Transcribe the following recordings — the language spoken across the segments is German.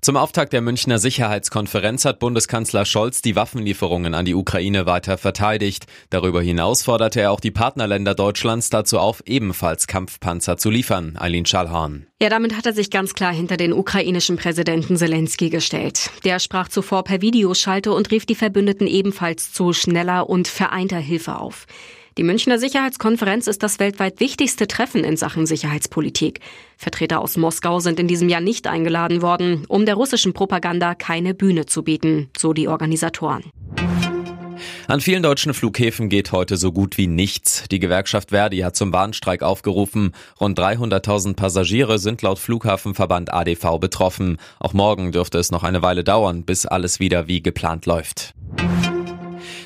Zum Auftakt der Münchner Sicherheitskonferenz hat Bundeskanzler Scholz die Waffenlieferungen an die Ukraine weiter verteidigt. Darüber hinaus forderte er auch die Partnerländer Deutschlands dazu auf, ebenfalls Kampfpanzer zu liefern. Eileen Schallhorn. Ja, damit hat er sich ganz klar hinter den ukrainischen Präsidenten Zelensky gestellt. Der sprach zuvor per Videoschalte und rief die Verbündeten ebenfalls zu schneller und vereinter Hilfe auf. Die Münchner Sicherheitskonferenz ist das weltweit wichtigste Treffen in Sachen Sicherheitspolitik. Vertreter aus Moskau sind in diesem Jahr nicht eingeladen worden, um der russischen Propaganda keine Bühne zu bieten, so die Organisatoren. An vielen deutschen Flughäfen geht heute so gut wie nichts. Die Gewerkschaft Verdi hat zum Warnstreik aufgerufen. Rund 300.000 Passagiere sind laut Flughafenverband ADV betroffen. Auch morgen dürfte es noch eine Weile dauern, bis alles wieder wie geplant läuft.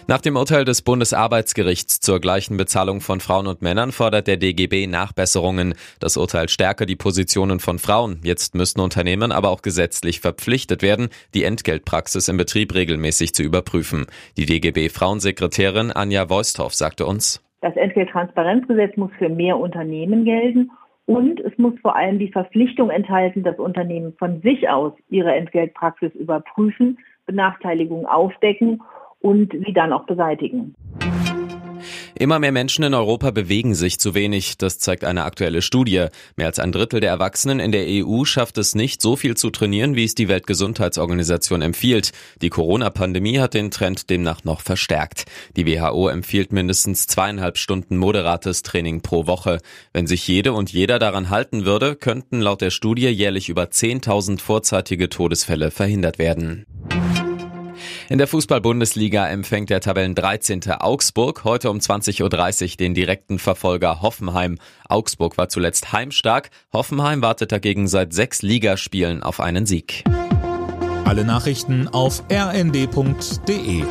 Nach dem Urteil des Bundesarbeitsgerichts zur gleichen Bezahlung von Frauen und Männern fordert der DGB Nachbesserungen. Das Urteil stärke die Positionen von Frauen. Jetzt müssten Unternehmen aber auch gesetzlich verpflichtet werden, die Entgeltpraxis im Betrieb regelmäßig zu überprüfen. Die DGB-Frauensekretärin Anja Voisthoff sagte uns, das Entgelttransparenzgesetz muss für mehr Unternehmen gelten und es muss vor allem die Verpflichtung enthalten, dass Unternehmen von sich aus ihre Entgeltpraxis überprüfen, Benachteiligungen aufdecken und sie dann auch beseitigen. Immer mehr Menschen in Europa bewegen sich zu wenig. Das zeigt eine aktuelle Studie. Mehr als ein Drittel der Erwachsenen in der EU schafft es nicht, so viel zu trainieren, wie es die Weltgesundheitsorganisation empfiehlt. Die Corona-Pandemie hat den Trend demnach noch verstärkt. Die WHO empfiehlt mindestens zweieinhalb Stunden moderates Training pro Woche. Wenn sich jede und jeder daran halten würde, könnten laut der Studie jährlich über 10.000 vorzeitige Todesfälle verhindert werden. In der Fußball-Bundesliga empfängt der Tabellen 13. Augsburg heute um 20.30 Uhr den direkten Verfolger Hoffenheim. Augsburg war zuletzt heimstark. Hoffenheim wartet dagegen seit sechs Ligaspielen auf einen Sieg. Alle Nachrichten auf rnd.de